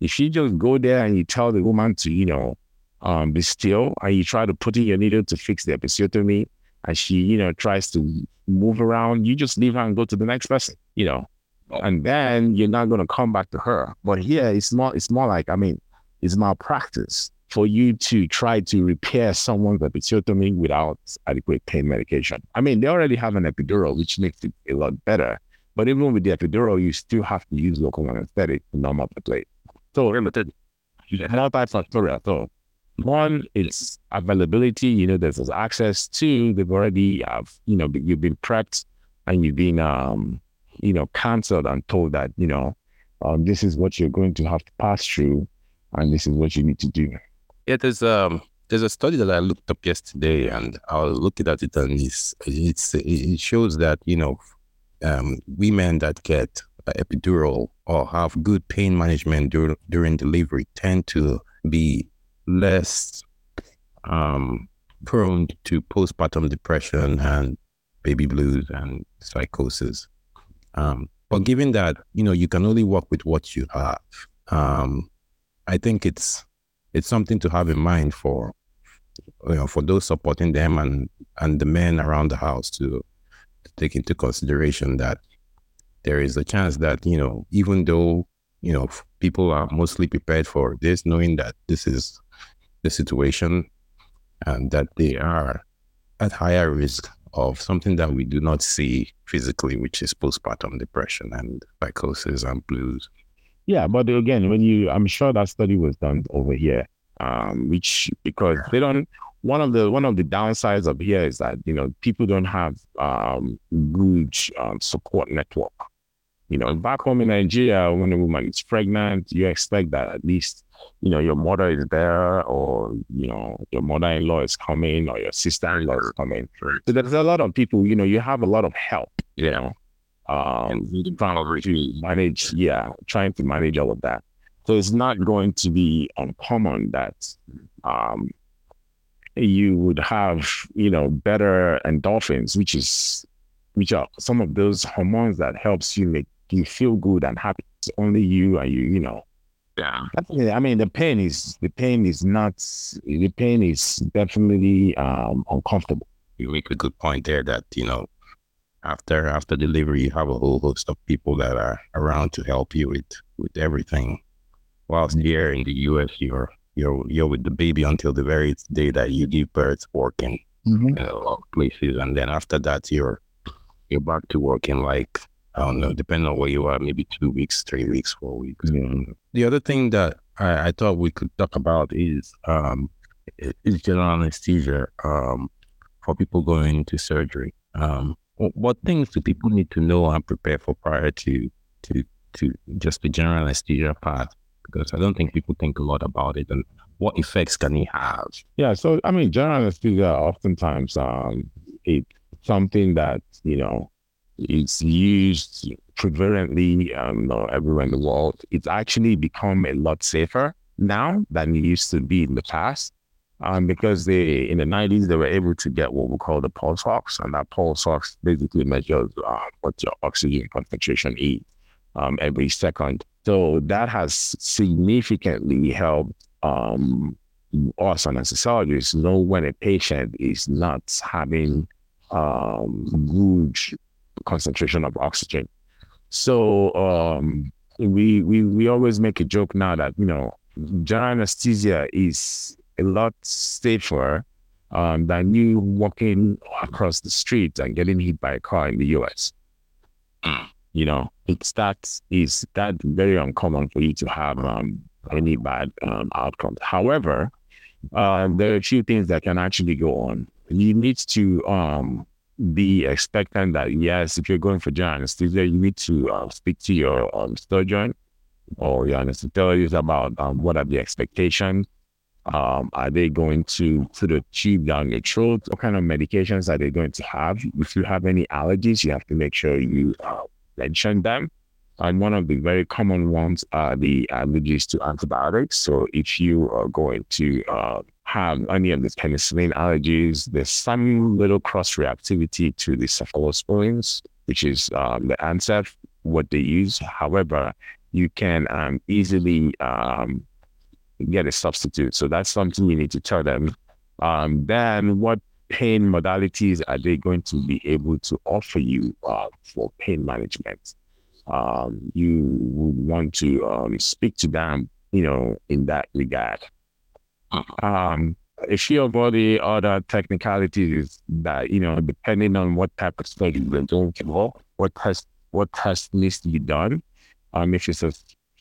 If you just go there and you tell the woman to, you know, um, be still and you try to put in your needle to fix the episiotomy and she, you know, tries to move around, you just leave her and go to the next person, you know. Oh. And then you're not gonna come back to her. But here it's more it's more like, I mean, it's malpractice for you to try to repair someone's episiotomy without adequate pain medication. I mean, they already have an epidural, which makes it a lot better. But even with the epidural, you still have to use local anesthetic to numb up the plate. So limited. multifactorial. So one is availability. You know, there's access. Two, they've already have you know you've been prepped and you've been um you know counseled and told that you know um, this is what you're going to have to pass through, and this is what you need to do. Yeah, there's um there's a study that I looked up yesterday, and I was looking at it, and it's, it's it shows that you know um, women that get epidural or have good pain management dur- during delivery tend to be less um, prone to postpartum depression and baby blues and psychosis. Um, but given that you know you can only work with what you have, um, I think it's it's something to have in mind for you know for those supporting them and and the men around the house to, to take into consideration that there is a chance that, you know, even though, you know, people are mostly prepared for this, knowing that this is the situation and that they are at higher risk of something that we do not see physically, which is postpartum depression and psychosis and blues. Yeah, but again, when you, I'm sure that study was done over here, um, which because they don't. One of the one of the downsides of here is that you know people don't have um, good um, support network. You know, back home in Nigeria, when a woman is pregnant, you expect that at least you know, your mother is there or, you know, your mother-in-law is coming or your sister-in-law is coming. So there's a lot of people, you know, you have a lot of help, you know, um, trying to manage, yeah, trying to manage all of that. So it's not going to be uncommon that um, you would have, you know, better endorphins, which is, which are some of those hormones that helps you make you feel good and happy. It's only you and you, you know, yeah. I mean, the pain is the pain is not the pain is definitely um, uncomfortable. You make a good point there that you know after after delivery you have a whole host of people that are around to help you with with everything. Whilst here in the US, you're you're you're with the baby until the very day that you give birth, working mm-hmm. in a lot of places, and then after that you're you're back to working like I don't know, depending on where you are, maybe two weeks, three weeks, four weeks. Mm-hmm. The other thing that I, I, thought we could talk about is um, is general anesthesia um, for people going into surgery. Um, what things do people need to know and prepare for prior to to to just the general anesthesia part? Because I don't think people think a lot about it and what effects can it have? Yeah, so I mean, general anesthesia oftentimes um, it's something that you know it's used prevalently um, everywhere in the world. It's actually become a lot safer now than it used to be in the past. Um, because they in the 90s they were able to get what we call the pulse ox, and that pulse ox basically measures uh, what your oxygen concentration is um, every second. So that has significantly helped um, us anesthesiologists know when a patient is not having um, good concentration of oxygen. So um, we we we always make a joke now that you know general anesthesia is a lot safer um, than you walking across the street and getting hit by a car in the US. Mm. You know, it's that is that very uncommon for you to have um, any bad um, outcomes. However, uh, there are a few things that can actually go on. You need to um, be expectant that yes, if you're going for general anesthesia, you need to uh, speak to your um, surgeon or your anesthesiologist about um, what are the expectations. Um, are they going to sort of chew down your throat? What kind of medications are they going to have? If you have any allergies, you have to make sure you uh, mention them. And one of the very common ones are the allergies to antibiotics. So if you are going to uh, have any of the penicillin allergies. There's some little cross reactivity to the cephalosporins, which is um, the answer what they use. However, you can um, easily um, get a substitute. So that's something you need to tell them. Um, then, what pain modalities are they going to be able to offer you uh, for pain management? Um, you would want to um, speak to them, you know, in that regard. Um, a few of all the other technicalities that, you know, depending on what type of study you're doing what test, what test needs to be done. Um, if it's a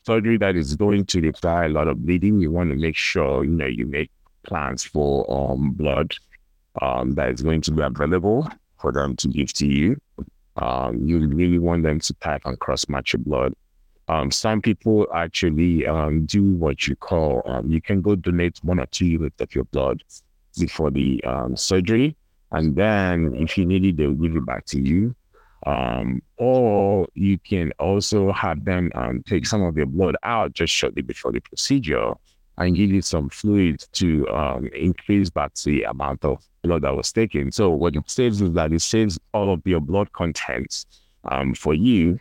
surgery that is going to require a lot of bleeding, you want to make sure, you know, you make plans for um, blood um, that is going to be available for them to give to you. Um, you really want them to pack and cross match your blood um, some people actually um, do what you call um, you can go donate one or two units of your blood before the um, surgery, and then if you need it, they'll give it back to you. Um, or you can also have them um, take some of your blood out just shortly before the procedure and give you some fluid to increase back the amount of blood that was taken. So what it saves is that it saves all of your blood contents um, for you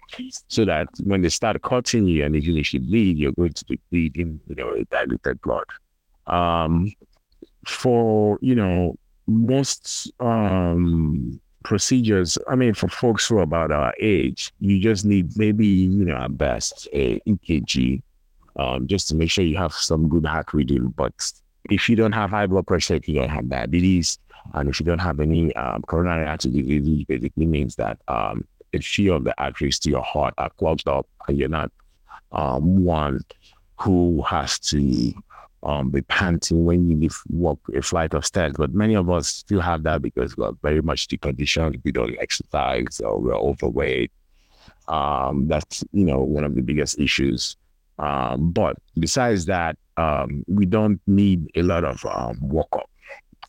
so that when they start cutting you and if you bleed, you're going to be bleeding, you know, diluted blood. Um, for, you know, most um, procedures, I mean, for folks who are about our age, you just need maybe, you know, at best a EKG um, just to make sure you have some good heart rhythm. But if you don't have high blood pressure, if you don't have diabetes, and if you don't have any um, coronary artery disease, basically means that um, a few of the to your heart are clogged up and you're not um, one who has to um, be panting when you lift, walk a flight of stairs. But many of us still have that because we're very much deconditioned. We don't exercise or we're overweight. Um, that's, you know, one of the biggest issues. Um, but besides that, um, we don't need a lot of um, workup.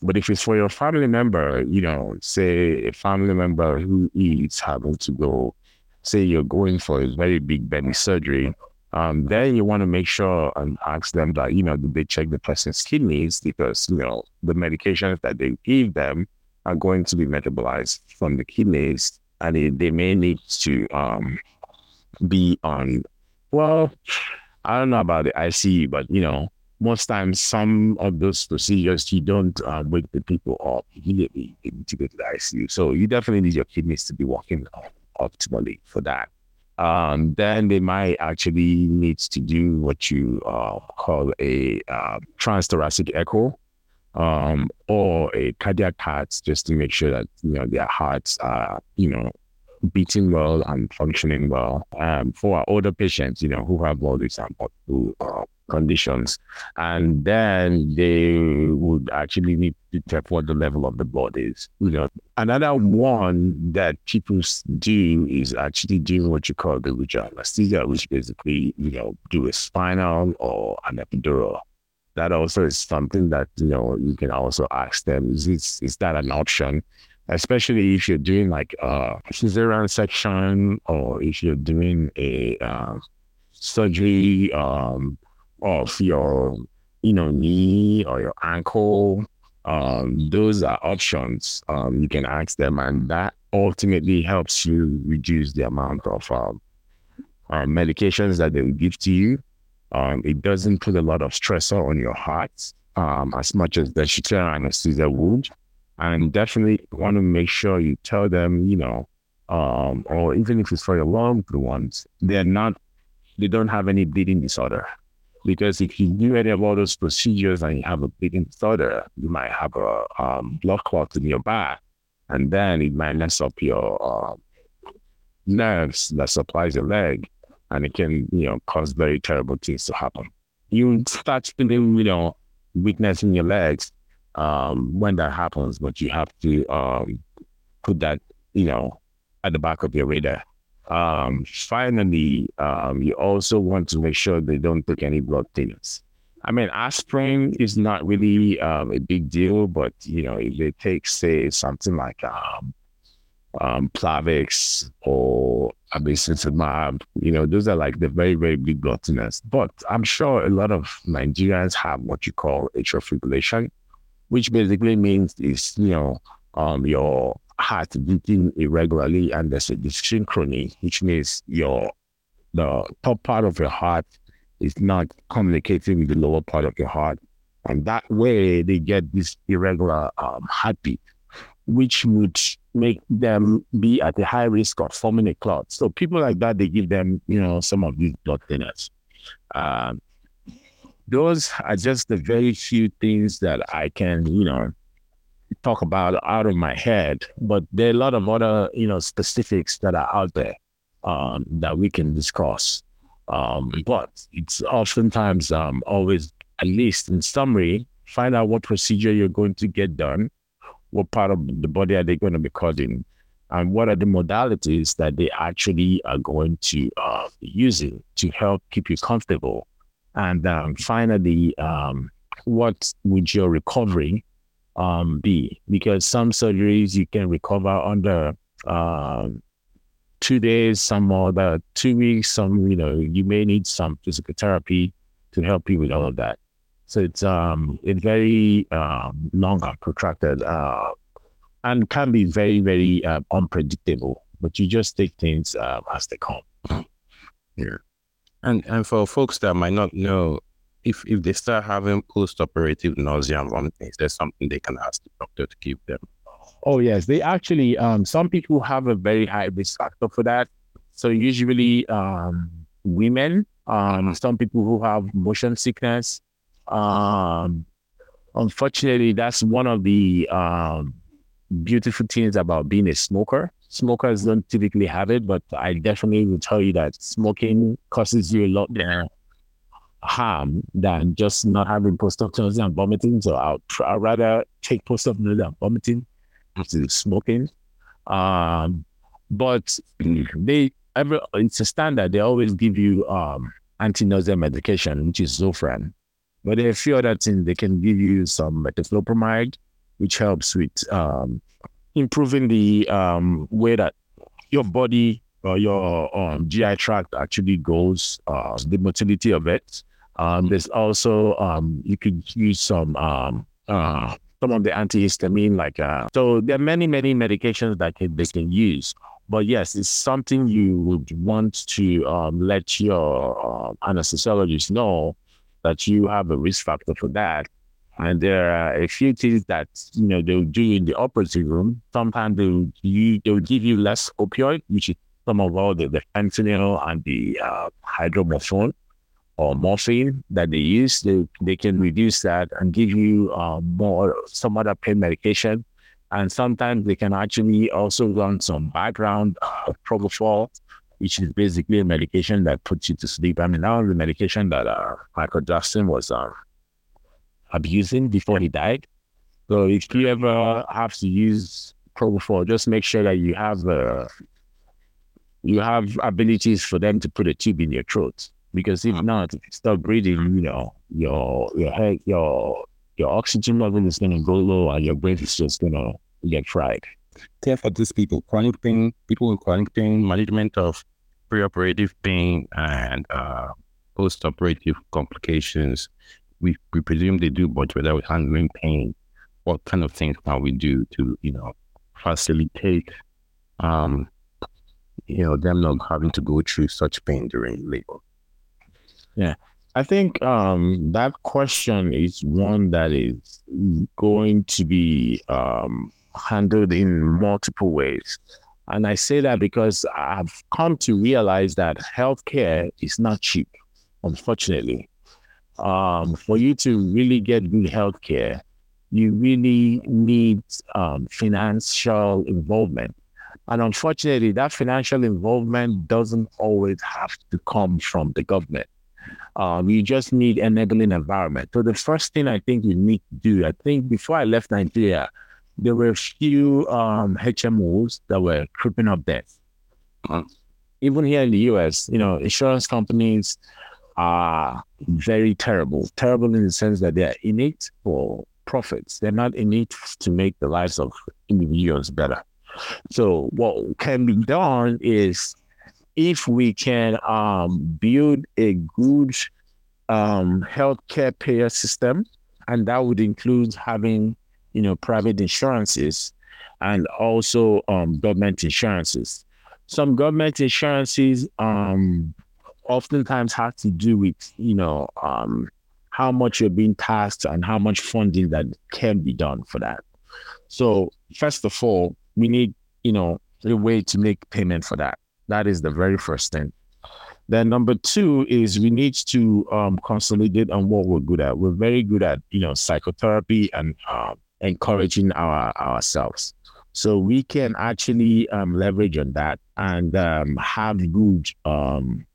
But if it's for your family member, you know, say a family member who is having to go, say you're going for a very big belly surgery, um, then you want to make sure and ask them that, you know, do they check the person's kidneys? Because, you know, the medications that they give them are going to be metabolized from the kidneys and it, they may need to um, be on, well, I don't know about the ICU, but, you know, most times some of those procedures you don't uh, wake the people up immediately to go to the ICU. So you definitely need your kidneys to be working optimally for that. Um, then they might actually need to do what you uh, call a uh, transthoracic echo um, or a cardiac heart, just to make sure that you know their hearts are you know beating well and functioning well. Um, for our older patients, you know, who have all these um, uh, conditions, and then they would actually need to check what the level of the blood is. You know, another one that people do is actually doing what you call the regional anesthesia, which basically you know do a spinal or an epidural. That also is something that you know you can also ask them: is this, is that an option? Especially if you're doing like a cesarean section or if you're doing a uh, surgery um, of your, you know, knee or your ankle. Um, those are options. Um, you can ask them, and that ultimately helps you reduce the amount of um, uh, medications that they will give to you. Um, it doesn't put a lot of stressor on your heart um, as much as the cesarean anesthesia would. And definitely want to make sure you tell them, you know, um, or even if it's for your loved ones, they're not, they don't have any bleeding disorder. Because if you do any of all those procedures and you have a bleeding disorder, you might have a um, blood clot in your back, and then it might mess up your uh, nerves that supplies your leg, and it can, you know, cause very terrible things to happen. You start feeling, you know, weakness in your legs um, when that happens, but you have to um, put that, you know, at the back of your radar. Um, finally, um, you also want to make sure they don't take any blood thinners. I mean, aspirin is not really um, a big deal, but you know, if they take, say, something like um, um, Plavix or abemaciclib, you know, those are like the very, very big blood thinners. But I'm sure a lot of Nigerians have what you call atrial fibrillation, which basically means is you know um, your heart beating irregularly and there's a dyssynchrony, which means your the top part of your heart is not communicating with the lower part of your heart. And that way they get this irregular um, heartbeat, which would make them be at a high risk of forming a clot. So people like that, they give them, you know, some of these blood thinners. Um, those are just the very few things that I can, you know, talk about out of my head, but there are a lot of other, you know, specifics that are out there um, that we can discuss. Um, but it's oftentimes um, always, at least in summary, find out what procedure you're going to get done, what part of the body are they going to be cutting, and what are the modalities that they actually are going to uh, using to help keep you comfortable. And um, finally, um, what would your recovery um, be because some surgeries you can recover under um, two days, some other two weeks, some, you know, you may need some physical therapy to help you with all of that. So it's um very um, long and protracted uh, and can be very, very uh, unpredictable, but you just take things uh, as they come. Yeah. And and for folks that might not know, if if they start having post-operative nausea and vomiting, is there something they can ask the doctor to give them? Oh yes, they actually um, some people have a very high risk factor for that. So usually um, women, um, some people who have motion sickness. Um, unfortunately, that's one of the um, beautiful things about being a smoker. Smokers don't typically have it, but I definitely will tell you that smoking causes you a lot more harm than just not having post-op nausea and vomiting. So I'll, I'd rather take post-op nausea and vomiting to smoking. Um, but [CLEARS THROAT] they ever it's a standard. They always give you um, anti-nausea medication, which is Zofran. But there are a few other things. They can give you some metoclopramide, which helps with um, improving the um, way that your body or your um, GI tract actually goes, uh, the motility of it. Um, there's also um, you could use some um, uh, some of the antihistamine, like uh, so. There are many many medications that can, they can use. But yes, it's something you would want to um, let your anesthesiologist know that you have a risk factor for that. And there are a few things that you know they'll do in the operating room. Sometimes they'll you they'll give you less opioid, which is some of all the, the fentanyl and the uh, hydromorphone or morphine that they use, they, they can reduce that and give you uh, more some other pain medication. And sometimes they can actually also run some background uh, propofol, which is basically a medication that puts you to sleep. I mean, was the medication that uh, Michael Jackson was uh, abusing before he died. So if you ever have to use propofol, just make sure that you have uh, you have abilities for them to put a tube in your throat because if not, if you stop breathing, you know, your your head, your your oxygen level is gonna go low and your brain is just gonna get fried. Yeah, for these people, chronic pain, people with chronic pain, management of preoperative pain and uh, post-operative complications. We we presume they do much without with handling pain. What kind of things can we do to, you know, facilitate um, you know, them not having to go through such pain during labor? Yeah. I think um, that question is one that is going to be um, handled in multiple ways. And I say that because I've come to realize that healthcare is not cheap, unfortunately. Um, for you to really get good healthcare, you really need um, financial involvement. And unfortunately, that financial involvement doesn't always have to come from the government. Um, you just need an enabling environment. So the first thing I think you need to do, I think before I left Nigeria, there were a few um, HMOs that were creeping up there. Uh-huh. Even here in the US, you know, insurance companies are very terrible. Terrible in the sense that they're in it for profits. They're not in it to make the lives of individuals better. So what can be done is if we can um, build a good um, healthcare payer system, and that would include having, you know, private insurances and also um, government insurances. Some government insurances um, oftentimes have to do with, you know, um, how much you're being tasked and how much funding that can be done for that. So first of all, we need, you know, a way to make payment for that. That is the very first thing. Then number two is we need to um, consolidate on what we're good at. We're very good at you know psychotherapy and uh, encouraging our ourselves. So we can actually um, leverage on that and um, have good um,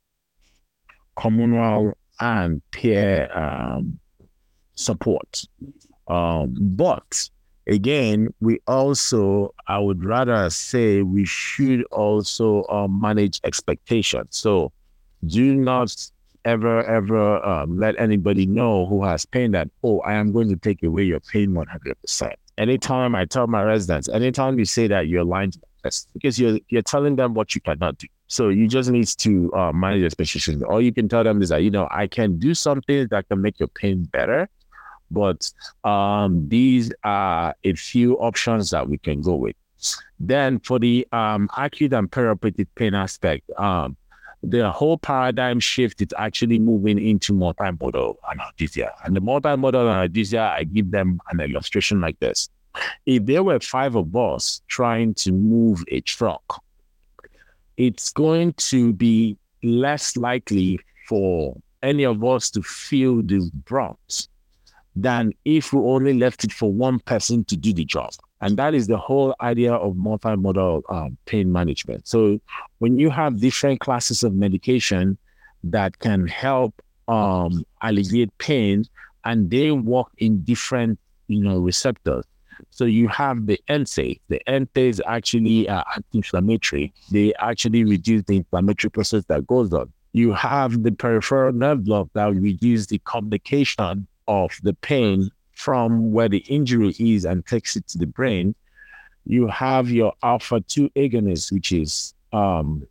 communal and peer um, support. Um, but again, we also, I would rather say, we should also uh, manage expectations. So do not ever, ever um, let anybody know who has pain that, oh, I am going to take away your pain 100%. Anytime I tell my residents, anytime you say that, you're lying to because you're, you're telling them what you cannot do. So you just need to uh, manage expectations. All you can tell them is that, you know, I can do something that can make your pain better but um, these are a few options that we can go with. Then for the um, acute and perioperative pain aspect, um, the whole paradigm shift is actually moving into multimodal analgesia. And the multimodal analgesia, I give them an illustration like this. If there were five of us trying to move a truck, it's going to be less likely for any of us to feel the brunt than if we only left it for one person to do the job. And that is the whole idea of multimodal um, pain management. So when you have different classes of medication that can help um, alleviate pain, and they work in different, you know, receptors. So you have the NSAID. The NSAID is actually uh, anti-inflammatory. They actually reduce the inflammatory process that goes on You have the peripheral nerve block that reduces the communication of the pain from where the injury is and takes it to the brain. You have your alpha 2 agonist, which is um,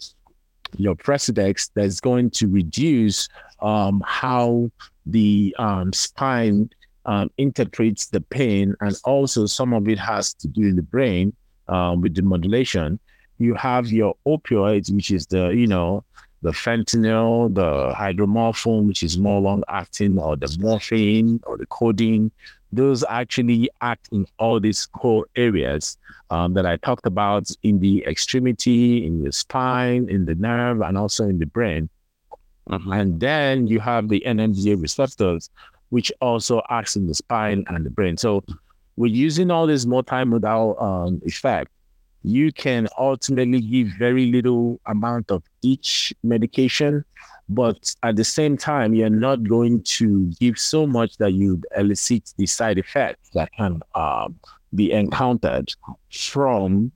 your Precedex, that's going to reduce um, how the um, spine um, interprets the pain, and also some of it has to do in the brain um, with the modulation. You have your opioids, which is the you know the fentanyl, the hydromorphone, which is more long acting, or the morphine or the codeine. Those actually act in all these core areas um, that I talked about in the extremity, in the spine, in the nerve, and also in the brain. Mm-hmm. And then you have the NMDA receptors, which also acts in the spine and the brain. So we're using all this multimodal um, effect. You can ultimately give very little amount of each medication, but at the same time, you're not going to give so much that you elicit the side effects that can um, be encountered from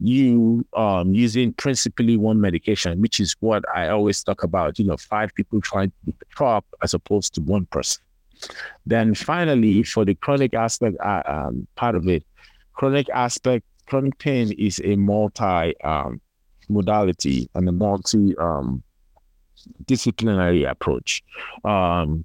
you um, using principally one medication, which is what I always talk about. You know, five people trying to beat as opposed to one person. Then finally, for the chronic aspect uh, um, part of it, chronic aspect, chronic pain is a multi um, modality and a multi um, disciplinary approach. Um,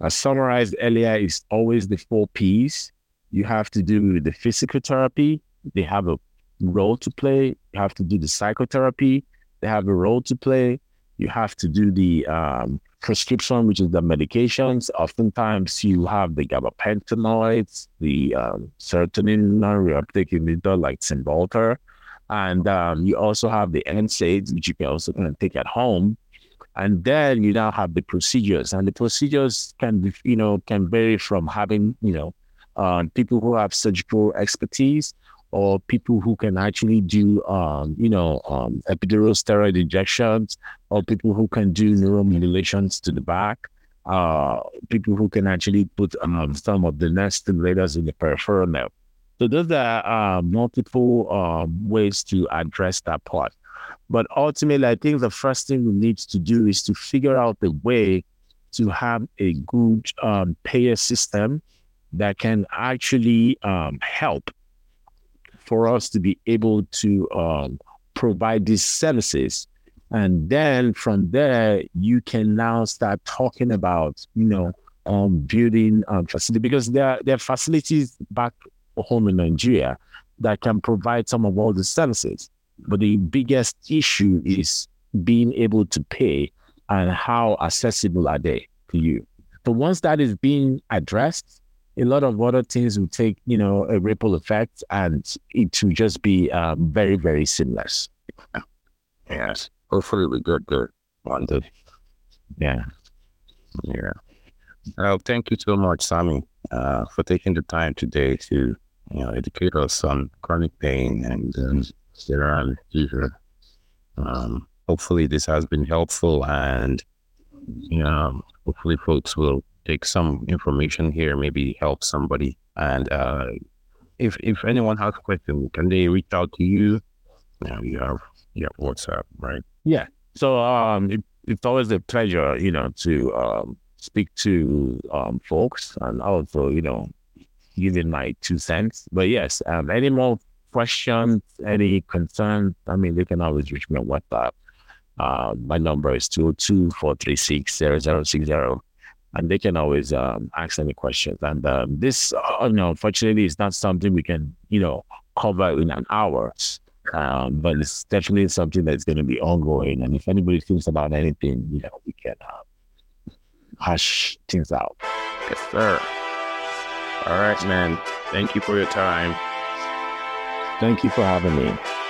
as summarized earlier, is always the four P's. You have to do the physical therapy. They have a role to play. You have to do the psychotherapy. They have a role to play. You have to do the um, prescription, which is the medications. Oftentimes, you have the gabapentinoids, the um, serotonin non-reuptake inhibitor like Cymbalta, and um, you also have the NSAIDs, which you can also kind of take at home. And then you now have the procedures, and the procedures can you know, can vary from having, you know, uh, people who have surgical expertise or people who can actually do, um, you know, um, epidural steroid injections, or people who can do neuromodulations to the back, uh, people who can actually put um, some of the nerve stimulators in the peripheral nerve. So those are uh, multiple um, ways to address that part. But ultimately, I think the first thing we need to do is to figure out the way to have a good um, payer system that can actually um, help for us to be able to um, provide these services. And then from there, you can now start talking about, you know, um, building um, facility because there, there are facilities back home in Nigeria that can provide some of all the services. But the biggest issue is being able to pay and how accessible are they to you. So once that is being addressed, a lot of other things will take, you know, a ripple effect and it will just be um, very, very seamless. Yes. Hopefully we get good on the Yeah. Yeah. Well, thank you so much, Sammy, uh, for taking the time today to, you know, educate us on chronic pain and um, sterile seizure. Um, hopefully this has been helpful and, you know, hopefully folks will take some information here, maybe help somebody. And uh, if if anyone has a question, can they reach out to you? You know, you have you have WhatsApp, right? Yeah. So um, it, it's always a pleasure, you know, to um, speak to um, folks and also, you know, giving my two cents. But yes, um, any more questions, any concerns, I mean, they can always reach me on WhatsApp. Uh, my number is 202 436 0060 and they can always um, ask any questions. And um, this, uh, you know, unfortunately, is not something we can, you know, cover in an hour. Um, but it's definitely something that's going to be ongoing. And if anybody thinks about anything, you know, we can uh, hash things out. Yes, sir. All right, man. Thank you for your time. Thank you for having me.